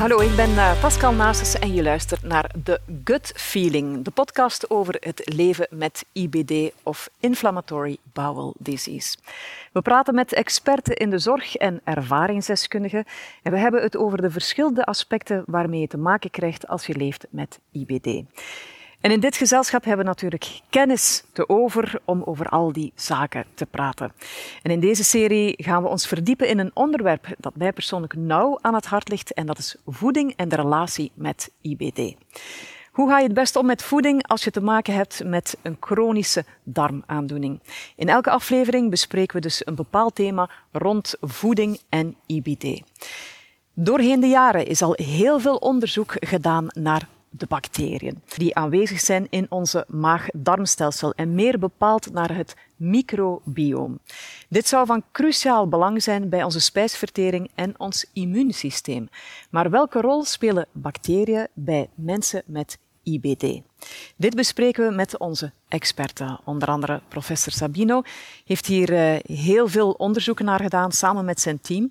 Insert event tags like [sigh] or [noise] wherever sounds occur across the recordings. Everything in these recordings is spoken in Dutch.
Hallo, ik ben uh, Pascal Nasus en je luistert naar The Gut Feeling, de podcast over het leven met IBD of Inflammatory Bowel Disease. We praten met experten in de zorg en ervaringsdeskundigen en we hebben het over de verschillende aspecten waarmee je te maken krijgt als je leeft met IBD. En in dit gezelschap hebben we natuurlijk kennis te over om over al die zaken te praten. En in deze serie gaan we ons verdiepen in een onderwerp dat mij persoonlijk nauw aan het hart ligt en dat is voeding en de relatie met IBD. Hoe ga je het best om met voeding als je te maken hebt met een chronische darmaandoening? In elke aflevering bespreken we dus een bepaald thema rond voeding en IBD. Doorheen de jaren is al heel veel onderzoek gedaan naar de bacteriën die aanwezig zijn in onze maag-darmstelsel en meer bepaald naar het microbioom. Dit zou van cruciaal belang zijn bij onze spijsvertering en ons immuunsysteem. Maar welke rol spelen bacteriën bij mensen met IBD? Dit bespreken we met onze experten. Onder andere professor Sabino heeft hier eh, heel veel onderzoeken naar gedaan samen met zijn team.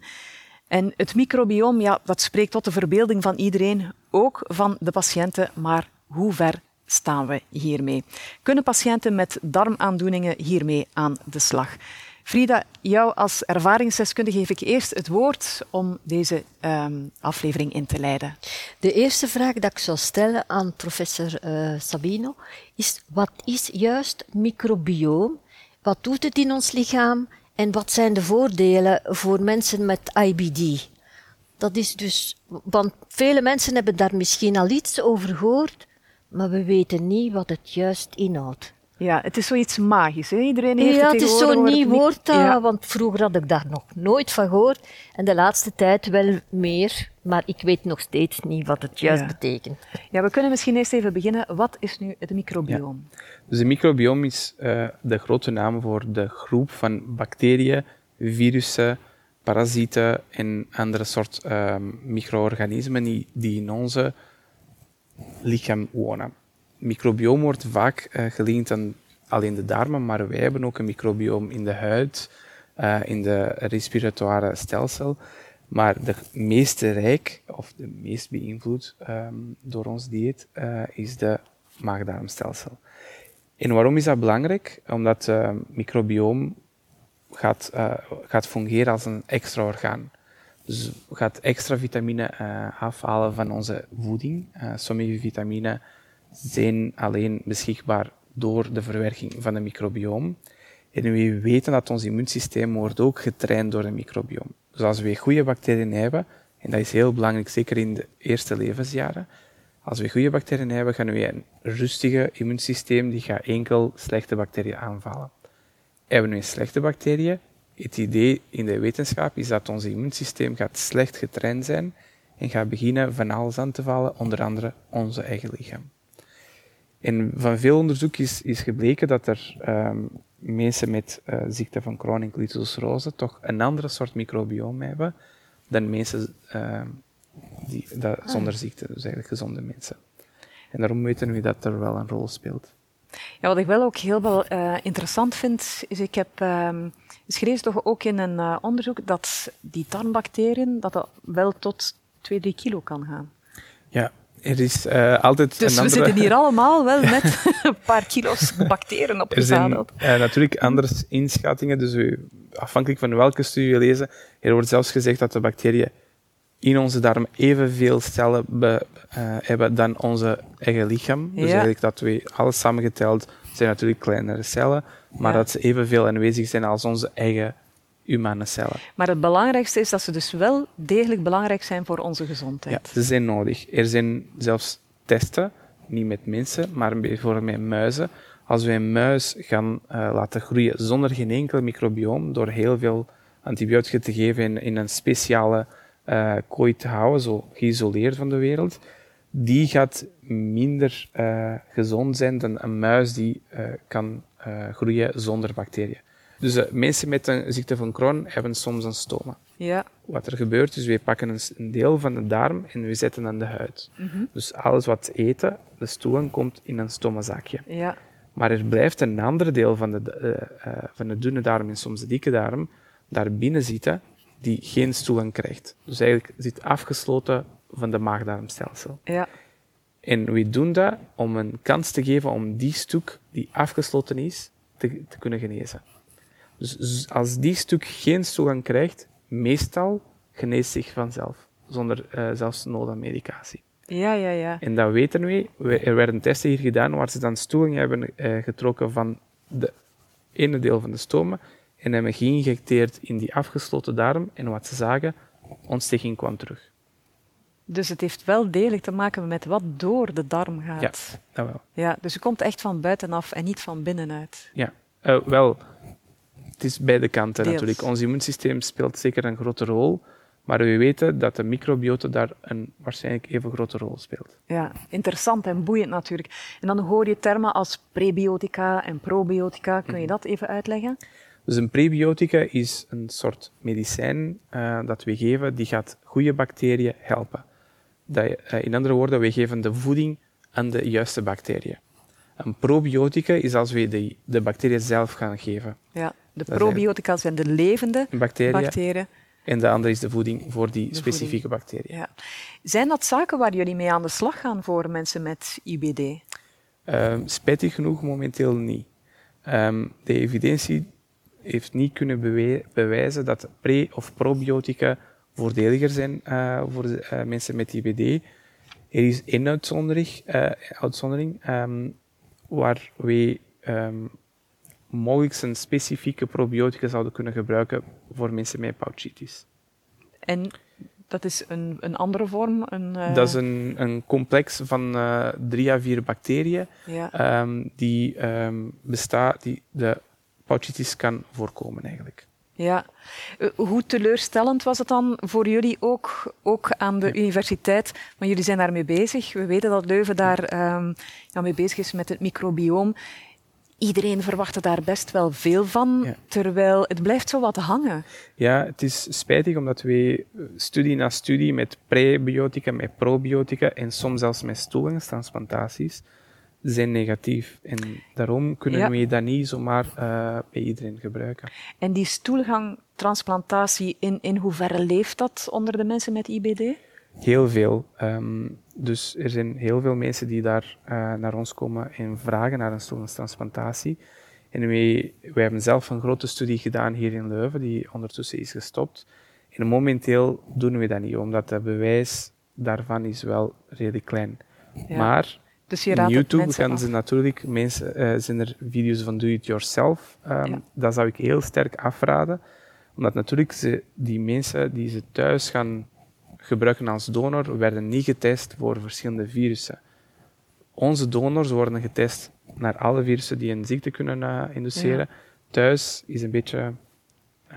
En het microbioom, ja, dat spreekt tot de verbeelding van iedereen, ook van de patiënten, maar hoe ver staan we hiermee? Kunnen patiënten met darmaandoeningen hiermee aan de slag? Frida, jou als ervaringsdeskundige geef ik eerst het woord om deze um, aflevering in te leiden. De eerste vraag dat ik zou stellen aan professor uh, Sabino is: wat is juist microbioom? Wat doet het in ons lichaam en wat zijn de voordelen voor mensen met IBD? Dat is dus, want vele mensen hebben daar misschien al iets over gehoord, maar we weten niet wat het juist inhoudt. Ja, het is zoiets magisch. Hè? Iedereen heeft ja, het het is zo'n nieuw woord, ja. want vroeger had ik daar nog nooit van gehoord. En de laatste tijd wel meer, maar ik weet nog steeds niet wat het juist betekent. Ja, we kunnen misschien eerst even beginnen. Wat is nu het microbioom? Dus de microbioom is uh, de grote naam voor de groep van bacteriën, virussen, parasieten en andere soort um, micro-organismen die, die in onze lichaam wonen microbioom wordt vaak uh, gelinkt aan alleen de darmen, maar wij hebben ook een microbioom in de huid, uh, in de respiratoire stelsel. Maar de meeste rijk, of de meest beïnvloed um, door ons dieet, uh, is de maagdarmstelsel. En waarom is dat belangrijk? Omdat het microbioom gaat, gaat fungeren als een extra orgaan. Dus gaat extra vitamine afhalen van onze voeding. sommige vitamine zijn alleen beschikbaar door de verwerking van het microbioom. En we weten dat ons immuunsysteem wordt ook getraind door een microbioom. Dus als we goede bacteriën hebben, en dat is heel belangrijk, zeker in de eerste levensjaren, als we goede bacteriën hebben, gaan we een rustige immuunsysteem die gaat enkel slechte bacteriën aanvallen. Hebben we een slechte bacteriën, het idee in de wetenschap is dat ons immuunsysteem gaat slecht getraind zijn en gaat beginnen van alles aan te vallen, onder andere onze eigen lichaam. En van veel onderzoek is, is gebleken dat er um, mensen met uh, ziekte van Crohn en toch een andere soort microbioom hebben dan mensen uh, die, dat, ah. zonder ziekte, dus eigenlijk gezonde mensen. En daarom weten we dat er wel een rol speelt. Ja, wat ik wel ook heel wel, uh, interessant vind, is ik heb um, geschreven toch ook in een onderzoek dat die darmbacteriën dat dat wel tot 2, 3 kilo kan gaan. Er is uh, altijd dus een we zitten hier [laughs] allemaal wel met een paar kilo's bacteriën opgezadeld. Er zijn uh, natuurlijk andere inschattingen, dus u, afhankelijk van welke studie je lezen, er wordt zelfs gezegd dat de bacteriën in onze darm evenveel cellen be, uh, hebben dan onze eigen lichaam. Dus eigenlijk dat we alles samengeteld zijn natuurlijk kleinere cellen, maar ja. dat ze evenveel aanwezig zijn als onze eigen humane cellen. Maar het belangrijkste is dat ze dus wel degelijk belangrijk zijn voor onze gezondheid. Ja, ze zijn nodig. Er zijn zelfs testen, niet met mensen, maar bijvoorbeeld met muizen. Als we een muis gaan uh, laten groeien zonder geen enkel microbioom, door heel veel antibiotica te geven in, in een speciale uh, kooi te houden, zo geïsoleerd van de wereld, die gaat minder uh, gezond zijn dan een muis die kan groeien zonder bacteriën. Dus uh, mensen met een ziekte van Crohn hebben soms een stoma. Ja. Wat er gebeurt is, we pakken een, een deel van de darm en we zetten aan de huid. Mm -hmm. Dus alles wat eten, de stoelen, komt in een stomazakje. Ja. Maar er blijft een ander deel van de, uh, uh, van de dunne darm en soms de dikke darm daar binnen zitten, die geen stoelen krijgt. Dus eigenlijk zit afgesloten van de maagdarmstelsel. Ja. En we doen dat om een kans te geven om die stuk die afgesloten is, te, te kunnen genezen. Dus als die stuk geen toegang krijgt, meestal geneest zich vanzelf, zonder eh, zelfs nood aan medicatie. Ja, ja, ja. En dat weten we. Er werden testen hier gedaan waar ze dan toegang hebben eh, getrokken van de ene deel van de stomen en hebben geïnjecteerd in die afgesloten darm. En wat ze zagen, ontsteking kwam terug. Dus het heeft wel degelijk te maken met wat door de darm gaat. Ja. Dat wel. Ja, dus je komt echt van buitenaf en niet van binnenuit. Ja, Eh, wel, het is beide kanten Deels. natuurlijk. Ons immuunsysteem speelt zeker een grote rol, maar we weten dat de microbiota daar een waarschijnlijk even grote rol speelt. Ja, interessant en boeiend natuurlijk. En dan hoor je termen als prebiotica en probiotica. Kun je dat even uitleggen? Dus een prebiotica is een soort medicijn eh, dat we geven, die gaat goede bacteriën helpen. Dat, eh, in andere woorden, we geven de voeding aan de juiste bacteriën. Een probiotica is als we de, de bacteriën zelf gaan geven. Ja, de probiotica zijn de levende Bacteriën, bacteriën. en de andere is de voeding voor die De specifieke bacteriën. Ja. Zijn dat zaken waar jullie mee aan de slag gaan voor mensen met IBD? Ehm, spijtig genoeg momenteel niet. Ehm, de evidentie heeft niet kunnen bewijzen dat pre- of probiotica voordeliger zijn eh, voor de, eh, mensen met IBD. Er is één uitzondering, eh, uitzondering ehm, waar we ehm, mogelijk een specifieke probiotica zouden kunnen gebruiken voor mensen met pouchitis. En dat is een, een andere vorm? Een, eh, Dat is een, een complex van eh, drie à vier bacteriën Ja. ehm, die ehm, bestaat, die de pouchitis kan voorkomen eigenlijk. Ja. Eh, Hoe teleurstellend was het dan voor jullie ook, ook aan de universiteit? Maar jullie zijn daarmee bezig. We weten dat Leuven daar ehm, ja, mee bezig is met het microbioom. Iedereen verwachtte daar best wel veel van, Ja. terwijl het blijft zo wat hangen. Ja, het is spijtig omdat we eh, studie na studie met prebiotica, met probiotica en soms zelfs met stoelingstransplantaties zijn negatief. En daarom kunnen Ja. we dat niet zomaar eh, bij iedereen gebruiken. En die stoelgangtransplantatie, in, in hoeverre leeft dat onder de mensen met IBD? Heel veel. Ehm, dus er zijn heel veel mensen die daar eh, naar ons komen en vragen naar een stoelingstransplantatie. En wij, wij hebben zelf een grote studie gedaan hier in Leuven, die ondertussen is gestopt. En momenteel doen we dat niet, omdat het bewijs daarvan is wel redelijk klein. Ja. Maar Dus je in raadt het YouTube gaan af. ze natuurlijk, mensen, eh, zijn er video's van do-it-yourself. Ja. Dat zou ik heel sterk afraden. Omdat natuurlijk ze, die mensen die ze thuis gaan gebruiken als donor, werden niet getest voor verschillende virussen. Onze donors worden getest naar alle virussen die een ziekte kunnen eh, induceren. Thuis is een beetje...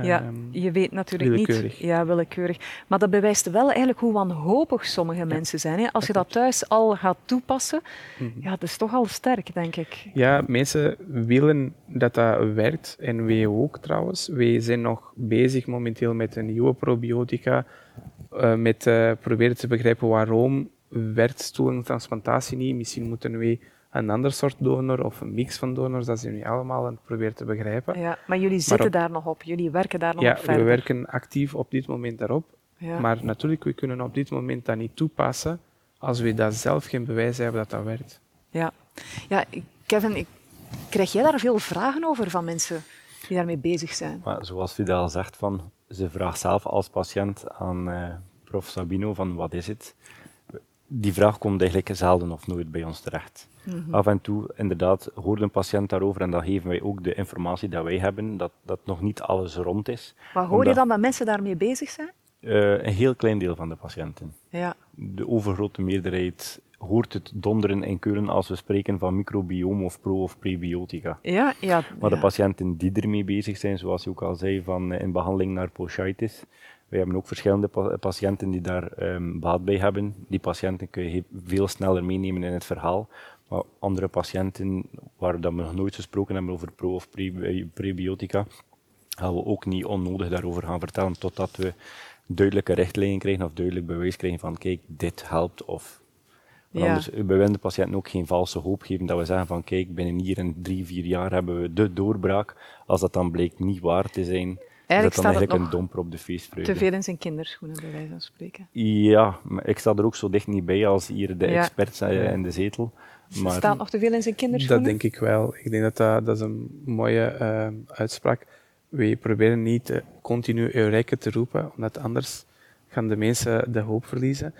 Ja, ehm, je weet natuurlijk niet. Ja, willekeurig. Maar dat bewijst wel eigenlijk hoe wanhopig sommige mensen zijn. Hè? Als je dat thuis al gaat toepassen, Mhm. ja, dat is toch al sterk, denk ik. Ja, mensen willen dat dat werkt. En wij ook trouwens. Wij zijn nog bezig momenteel met een nieuwe probiotica. eh, met eh, proberen te begrijpen waarom werkt stoelingstransplantatie niet. Misschien moeten wij een ander soort donor of een mix van donors. Dat zijn we allemaal aan het proberen te begrijpen. Ja, maar jullie zitten op- daar nog op. Jullie werken daar nog Ja, op we verder. werken actief op dit moment daarop. Ja. Maar natuurlijk, we kunnen op dit moment dat niet toepassen als we daar zelf geen bewijs hebben dat dat werkt. Ja. ja, Kevin, ik- krijg jij daar veel vragen over van mensen die daarmee bezig zijn? Maar zoals Fidel zegt, van, ze vraagt zelf als patiënt aan eh, prof Sabino van wat is het? Die vraag komt eigenlijk zelden of nooit bij ons terecht. Mhm. Af en toe, inderdaad, hoort een patiënt daarover en dan geven wij ook de informatie dat wij hebben, dat, dat nog niet alles rond is. Maar hoor je dan dat mensen daarmee bezig zijn? Eh, een heel klein deel van de patiënten. Ja. De overgrote meerderheid hoort het donderen en keuren als we spreken van microbioom of pro- of prebiotica. Ja, ja. Maar de ja. patiënten die ermee bezig zijn, zoals je ook al zei, van, eh, in behandeling naar pouchitis. We hebben ook verschillende pa- patiënten die daar ehm, baat bij hebben. Die patiënten kun je veel sneller meenemen in het verhaal. Maar andere patiënten, waar dat we nog nooit gesproken hebben over pro- of pre- prebiotica, gaan we ook niet onnodig daarover gaan vertellen, totdat we duidelijke richtlijnen krijgen of duidelijk bewijs krijgen van kijk, dit helpt of... Want Ja. Anders, we willen de patiënten ook geen valse hoop geven dat we zeggen van kijk, binnen hier in drie, vier jaar hebben we de doorbraak. Als dat dan blijkt niet waar te zijn, Eigenlijk dan staat eigenlijk nog een domper op de feestvreugde. te veel in zijn kinderschoenen, bij wijze van spreken. Ja, maar ik sta er ook zo dicht niet bij als hier de Ja. experts eh, in de zetel. Maar Staat nog te veel in zijn Dat kinderschoenen? denk ik wel. Ik denk dat dat, dat is een mooie eh, uitspraak. We proberen niet eh, continu Eureka te roepen, omdat anders gaan de mensen de hoop verliezen.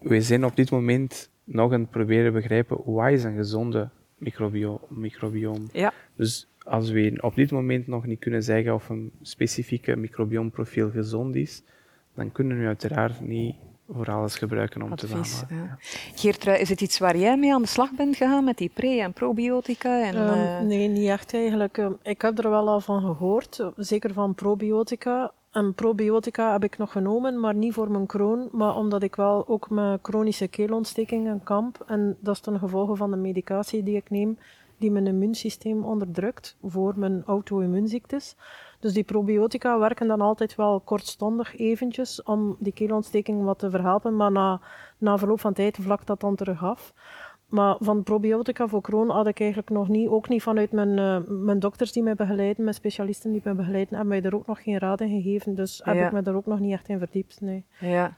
We zijn op dit moment nog aan het proberen begrijpen wat is een gezonde microbio microbioom. Ja, Dus als we op dit moment nog niet kunnen zeggen of een specifieke microbiomprofiel gezond is, dan kunnen we uiteraard niet voor alles gebruiken om te behandelen. ja. Geertrui, is het iets waar jij mee aan de slag bent gegaan met die pre- en probiotica? En, Ehm, eh, nee, niet echt eigenlijk. Ehm, ik heb er wel al van gehoord, eh, zeker van probiotica. En probiotica heb ik nog genomen, maar niet voor mijn kroon, maar omdat ik wel ook met chronische keelontstekingen kamp. En dat is ten gevolge van de medicatie die ik neem, die mijn immuunsysteem onderdrukt voor mijn auto-immuunziektes. Dus die probiotica werken dan altijd wel kortstondig eventjes om die keelontsteking wat te verhelpen, maar na, na verloop van tijd vlakt dat dan terug af. Maar van probiotica voor Crohn had ik eigenlijk nog niet, ook niet vanuit mijn, eh, mijn dokters die mij begeleiden, mijn specialisten die mij begeleiden, hebben mij er ook nog geen raad in gegeven. Dus heb Ja. ik me er ook nog niet echt in verdiept. Nee. ja.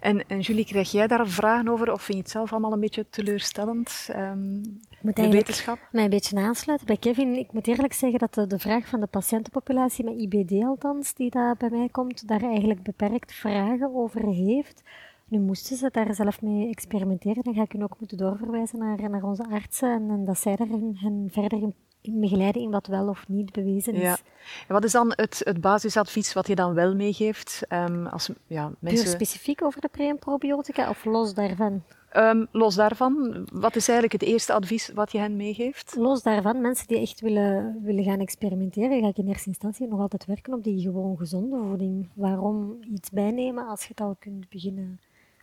En, en Julie, krijg jij daar vragen over? Of vind je het zelf allemaal een beetje teleurstellend? ehm, moet de wetenschap? mij een beetje aansluiten bij Kevin. Ik moet eerlijk zeggen dat de, de vraag van de patiëntenpopulatie, met IBD althans, die daar bij mij komt, daar eigenlijk beperkt vragen over heeft. Nu moesten ze daar zelf mee experimenteren, dan ga ik hun ook moeten doorverwijzen naar, naar onze artsen en, en dat zij daar hen, verder in, in begeleiden in wat wel of niet bewezen is. Ja. En wat is dan het, het basisadvies wat je dan wel meegeeft? ehm, als ja, Puur mensen, specifiek over de pre- en probiotica of los daarvan? Ehm, los daarvan, wat is eigenlijk het eerste advies wat je hen meegeeft? Los daarvan, mensen die echt willen, willen gaan experimenteren, ga ik in eerste instantie nog altijd werken op die gewoon gezonde voeding. Waarom iets bijnemen als je het al kunt beginnen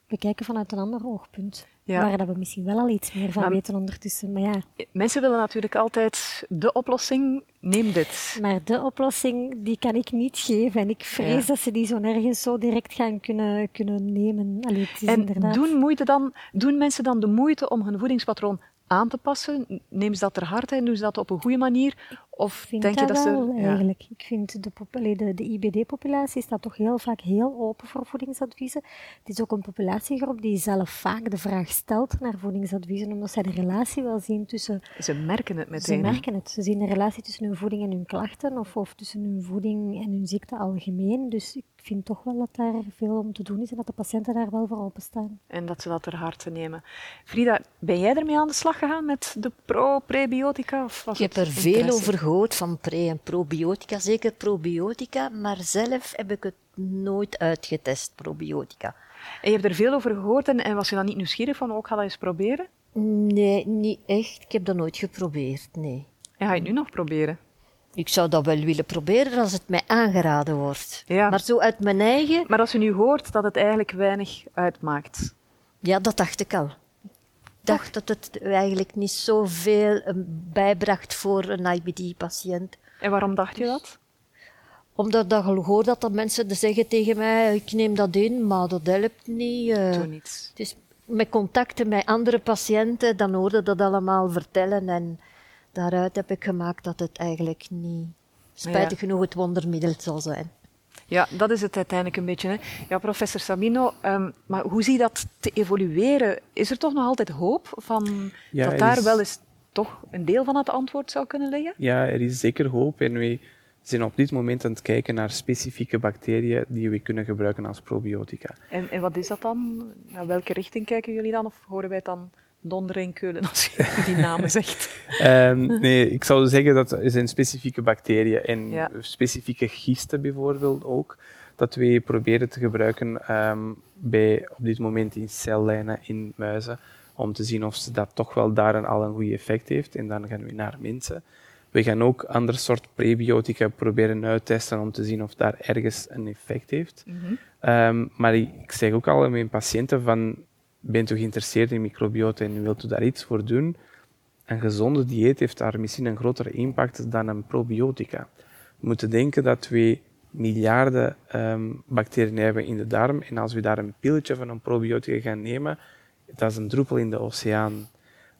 bekijken vanuit een ander oogpunt? Ja. Waar dat we misschien wel al iets meer van Maar- weten ondertussen. Maar ja, Mensen willen natuurlijk altijd de oplossing, neem dit. maar de oplossing die kan ik niet geven. En ik vrees Ja. dat ze die zo nergens zo direct gaan kunnen, kunnen nemen. Allee, het is En inderdaad... doen, moeite dan, doen mensen dan de moeite om hun voedingspatroon aan te passen? Nemen ze dat ter harte en doen ze dat op een goede manier? Of vind denk je dat, dat wel, ze... ja. eigenlijk. Ik vind de, de, de IBD-populatie staat toch heel vaak heel open voor voedingsadviezen. Het is ook een populatiegroep die zelf vaak de vraag stelt naar voedingsadviezen, omdat zij de relatie wel zien tussen... Ze merken het Ze meteen. merken het. Ze zien de relatie tussen hun voeding en hun klachten, of, of tussen hun voeding en hun ziekte algemeen. Dus ik vind toch wel dat daar veel om te doen is en dat de patiënten daar wel voor openstaan. En dat ze dat ter harte nemen. Frida, ben jij ermee aan de slag gegaan met de pro-prebiotica? Of was Ik heb er veel over gehoord, van pre- en probiotica, zeker probiotica, maar zelf heb ik het nooit uitgetest, probiotica. En je hebt er veel over gehoord en, en was je dan niet nieuwsgierig van, ook ga dat eens proberen? Nee, niet echt. Ik heb dat nooit geprobeerd, nee. En ga je het nu nog proberen? Ik zou dat wel willen proberen als het mij aangeraden wordt. Ja. Maar zo uit mijn eigen, Maar als je nu hoort dat het eigenlijk weinig uitmaakt. ja, dat dacht ik al. Ik dacht dat het eigenlijk niet zoveel eh, bijbracht voor een IBD-patiënt. En waarom dacht je dat? Omdat ik dat gehoord had dat mensen zeggen tegen mij, ik neem dat in, maar dat helpt niet. eh. Toen niets. Is met contacten met andere patiënten, dan hoorde dat allemaal vertellen. En daaruit heb ik gemaakt dat het eigenlijk niet, spijtig Ja. genoeg, het wondermiddel zal zijn. Ja, dat is het uiteindelijk een beetje. Hè. Ja, professor Sabino, ehm, maar hoe zie je dat te evolueren? Is er toch nog altijd hoop van Ja, dat daar is- wel eens toch een deel van het antwoord zou kunnen liggen? Ja, er is zeker hoop en we zijn op dit moment aan het kijken naar specifieke bacteriën die we kunnen gebruiken als probiotica. En, en wat is dat dan? Naar welke richting kijken jullie dan? Of horen wij het dan donderen in Keulen als je die namen [laughs] zegt? Ehm, nee, ik zou zeggen dat er zijn specifieke bacteriën en Ja. specifieke gisten bijvoorbeeld ook, dat we proberen te gebruiken ehm, bij, op dit moment in cellijnen in muizen, om te zien of ze dat toch wel daar al een goed effect heeft. En dan gaan we naar mensen. We gaan ook andere soort prebiotica proberen uittesten om te zien of daar ergens een effect heeft. Ehm, maar ik, ik zeg ook al aan mijn patiënten van, bent u geïnteresseerd in microbiota en wilt u daar iets voor doen? Een gezonde dieet heeft daar misschien een grotere impact dan een probiotica. We moeten denken dat we miljarden ehm, bacteriën hebben in de darm en als we daar een pilletje van een probiotica gaan nemen, dat is een druppel in de oceaan.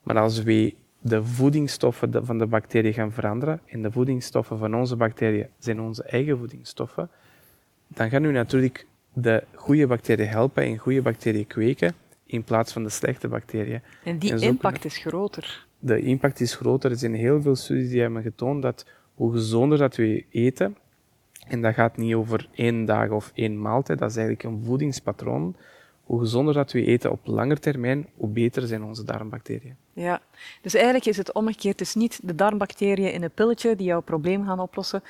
Maar als we de voedingsstoffen van de bacteriën gaan veranderen en de voedingsstoffen van onze bacteriën zijn onze eigen voedingsstoffen, dan gaan u natuurlijk de goede bacteriën helpen en goede bacteriën kweken in plaats van de slechte bacteriën. En die En impact is groter. De impact is groter. Er zijn heel veel studies die hebben getoond dat hoe gezonder dat we eten, en dat gaat niet over één dag of één maaltijd, dat is eigenlijk een voedingspatroon. Hoe gezonder dat we eten op lange termijn, hoe beter zijn onze darmbacteriën. Ja, dus eigenlijk is het omgekeerd. Het is niet de darmbacteriën in een pilletje die jouw probleem gaan oplossen.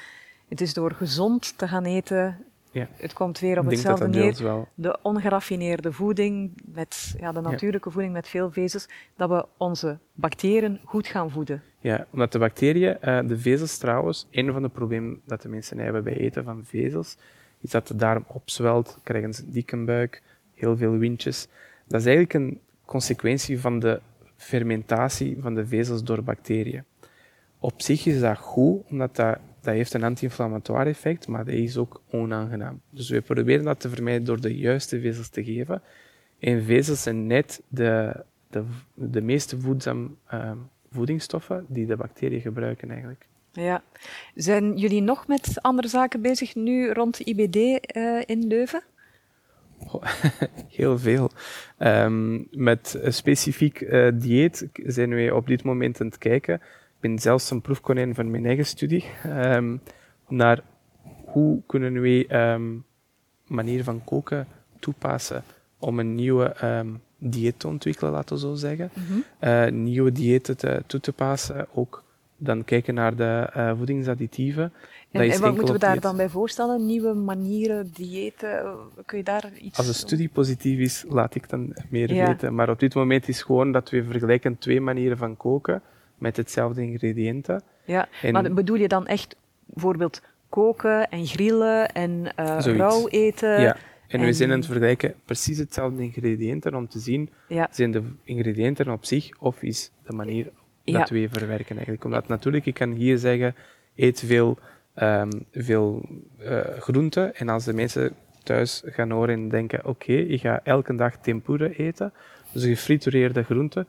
Het is door gezond te gaan eten. Ja. Het komt weer op Ik hetzelfde neer. De ongeraffineerde voeding, met ja, de natuurlijke voeding met veel vezels, dat we onze bacteriën goed gaan voeden. Ja, omdat de bacteriën, eh, de vezels trouwens, een van de problemen dat de mensen hebben bij eten van vezels, is dat de darm opzwelt, krijgen ze een dikke buik, heel veel windjes. Dat is eigenlijk een consequentie van de fermentatie van de vezels door bacteriën. Op zich is dat goed, omdat dat, dat heeft een anti-inflammatoire effect, maar dat is ook onaangenaam. Dus we proberen dat te vermijden door de juiste vezels te geven. En vezels zijn net de, de, de meest voedzame ehm, voedingsstoffen die de bacteriën gebruiken eigenlijk. Ja. Zijn jullie nog met andere zaken bezig nu rond IBD eh, in Leuven? [laughs] Heel veel. Ehm, met een specifiek eh, dieet zijn we op dit moment aan het kijken. Ik ben zelfs een proefkonijn van mijn eigen studie. ehm, naar hoe kunnen we ehm manier van koken toepassen om een nieuwe ehm, dieet te ontwikkelen, laten we zo zeggen. Eh, nieuwe diëten te, toe te passen. Ook dan kijken naar de eh, voedingsadditieven. En, wat moeten we daar dieet. dan bij voorstellen? Nieuwe manieren, diëten? Kun je daar iets... Als de studie positief is, laat ik dan meer Ja. weten. Maar op dit moment is gewoon dat we vergelijken twee manieren van koken met hetzelfde ingrediënten. Ja, En- maar bedoel je dan echt bijvoorbeeld koken en grillen en eh rauw eten? ja. En we zijn aan het vergelijken precies hetzelfde ingrediënten om te zien, Ja. zijn de ingrediënten op zich of is de manier Ja. dat we verwerken eigenlijk. Omdat natuurlijk, ik kan hier zeggen, eet veel, ehm, veel eh, groenten. En als de mensen thuis gaan horen en denken, oké, ik ga elke dag tempura eten, dus gefritureerde groenten,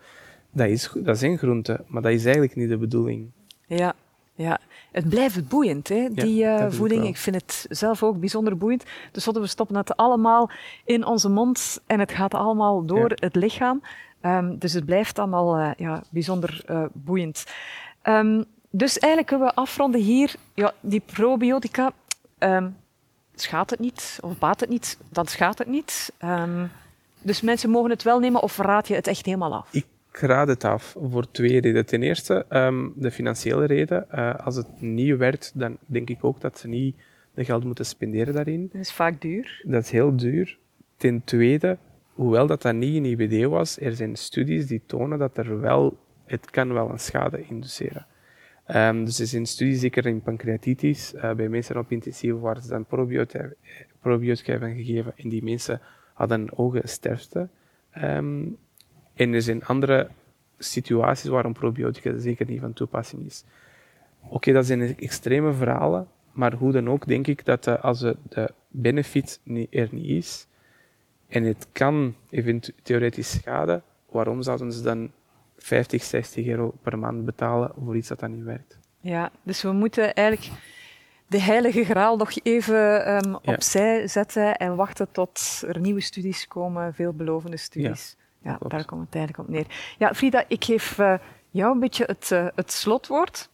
dat, is, dat zijn groenten, maar dat is eigenlijk niet de bedoeling. Ja, ja. Het blijft boeiend, hè? die eh, ik voeding. Ik vind het zelf ook bijzonder boeiend. Dus we stoppen het allemaal in onze mond en het gaat allemaal door Ja. het lichaam. Ehm, dus het blijft allemaal eh, ja, bijzonder eh, boeiend. Ehm, dus eigenlijk kunnen we afronden hier. Ja, die probiotica, ehm, schaadt het niet of baat het niet, dan schaadt het niet. Dus mensen mogen het wel nemen of raad je het echt helemaal af? Ik raad het af voor twee redenen. Ten eerste, ehm, de financiële reden. Eh, als het niet werkt, dan denk ik ook dat ze niet de geld moeten spenderen daarin. Dat is vaak duur. Dat is heel duur. Ten tweede, hoewel dat, dat niet een IBD was, er zijn studies die tonen dat er wel, het kan wel een schade induceren. Ehm, dus er zijn studies, zeker in pancreatitis, eh, bij mensen op intensieve waar ze dan probiotica, probiotica hebben gegeven en die mensen hadden ogensterfte. Ehm, en er zijn andere situaties waarom probiotica zeker niet van toepassing is. Oké, dat zijn extreme verhalen, maar hoe dan ook denk ik dat eh, als de, benefit niet, er niet is en het kan eventueel theoretisch schaden, waarom zouden ze dan 50, 60 euro per maand betalen voor iets dat dan niet werkt? Ja, dus we moeten eigenlijk de heilige graal nog even ehm, Ja. opzij zetten en wachten tot er nieuwe studies komen, veelbelovende studies. Ja, klopt. daar komt het eigenlijk op neer. Ja, Frida, ik geef eh, jou een beetje het, eh, het slotwoord.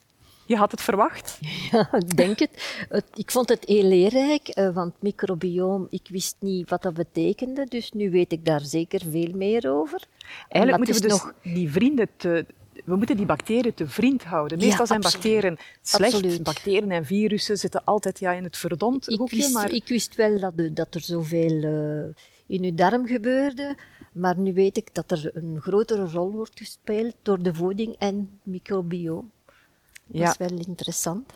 Je had het verwacht. [laughs] Ja, ik denk het. Het- Ik vond het heel leerrijk, eh, want microbioom, ik wist niet wat dat betekende, dus nu weet ik daar zeker veel meer over. Eigenlijk moeten we dus nog- die vrienden te... We moeten die bacteriën te vriend houden. Ja, Meestal zijn absoluut. bacteriën slecht. Absoluut. Bacteriën en virussen zitten altijd ja, in het verdomd Ik hoekje. wist, maar ik wist wel dat, dat er zoveel eh, in uw darm gebeurde, maar nu weet ik dat er een grotere rol wordt gespeeld door de voeding en microbioom. Ja. Dat is wel interessant.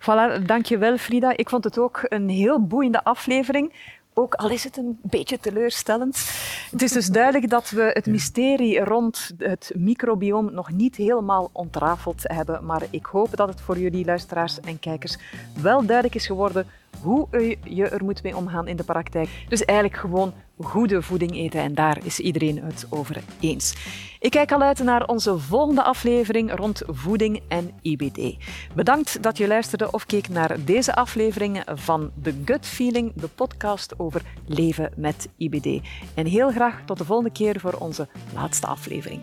Voilà, dankjewel Frida. Ik vond het ook een heel boeiende aflevering. Ook al is het een beetje teleurstellend. Het is dus duidelijk dat we het mysterie rond het microbioom nog niet helemaal ontrafeld hebben. Maar ik hoop dat het voor jullie luisteraars en kijkers wel duidelijk is geworden hoe je er moet mee omgaan in de praktijk. Dus eigenlijk gewoon goede voeding eten en daar is iedereen het over eens. Ik kijk al uit naar onze volgende aflevering rond voeding en IBD. Bedankt dat je luisterde of keek naar deze aflevering van The Gut Feeling, de podcast over leven met IBD. En heel graag tot de volgende keer voor onze laatste aflevering.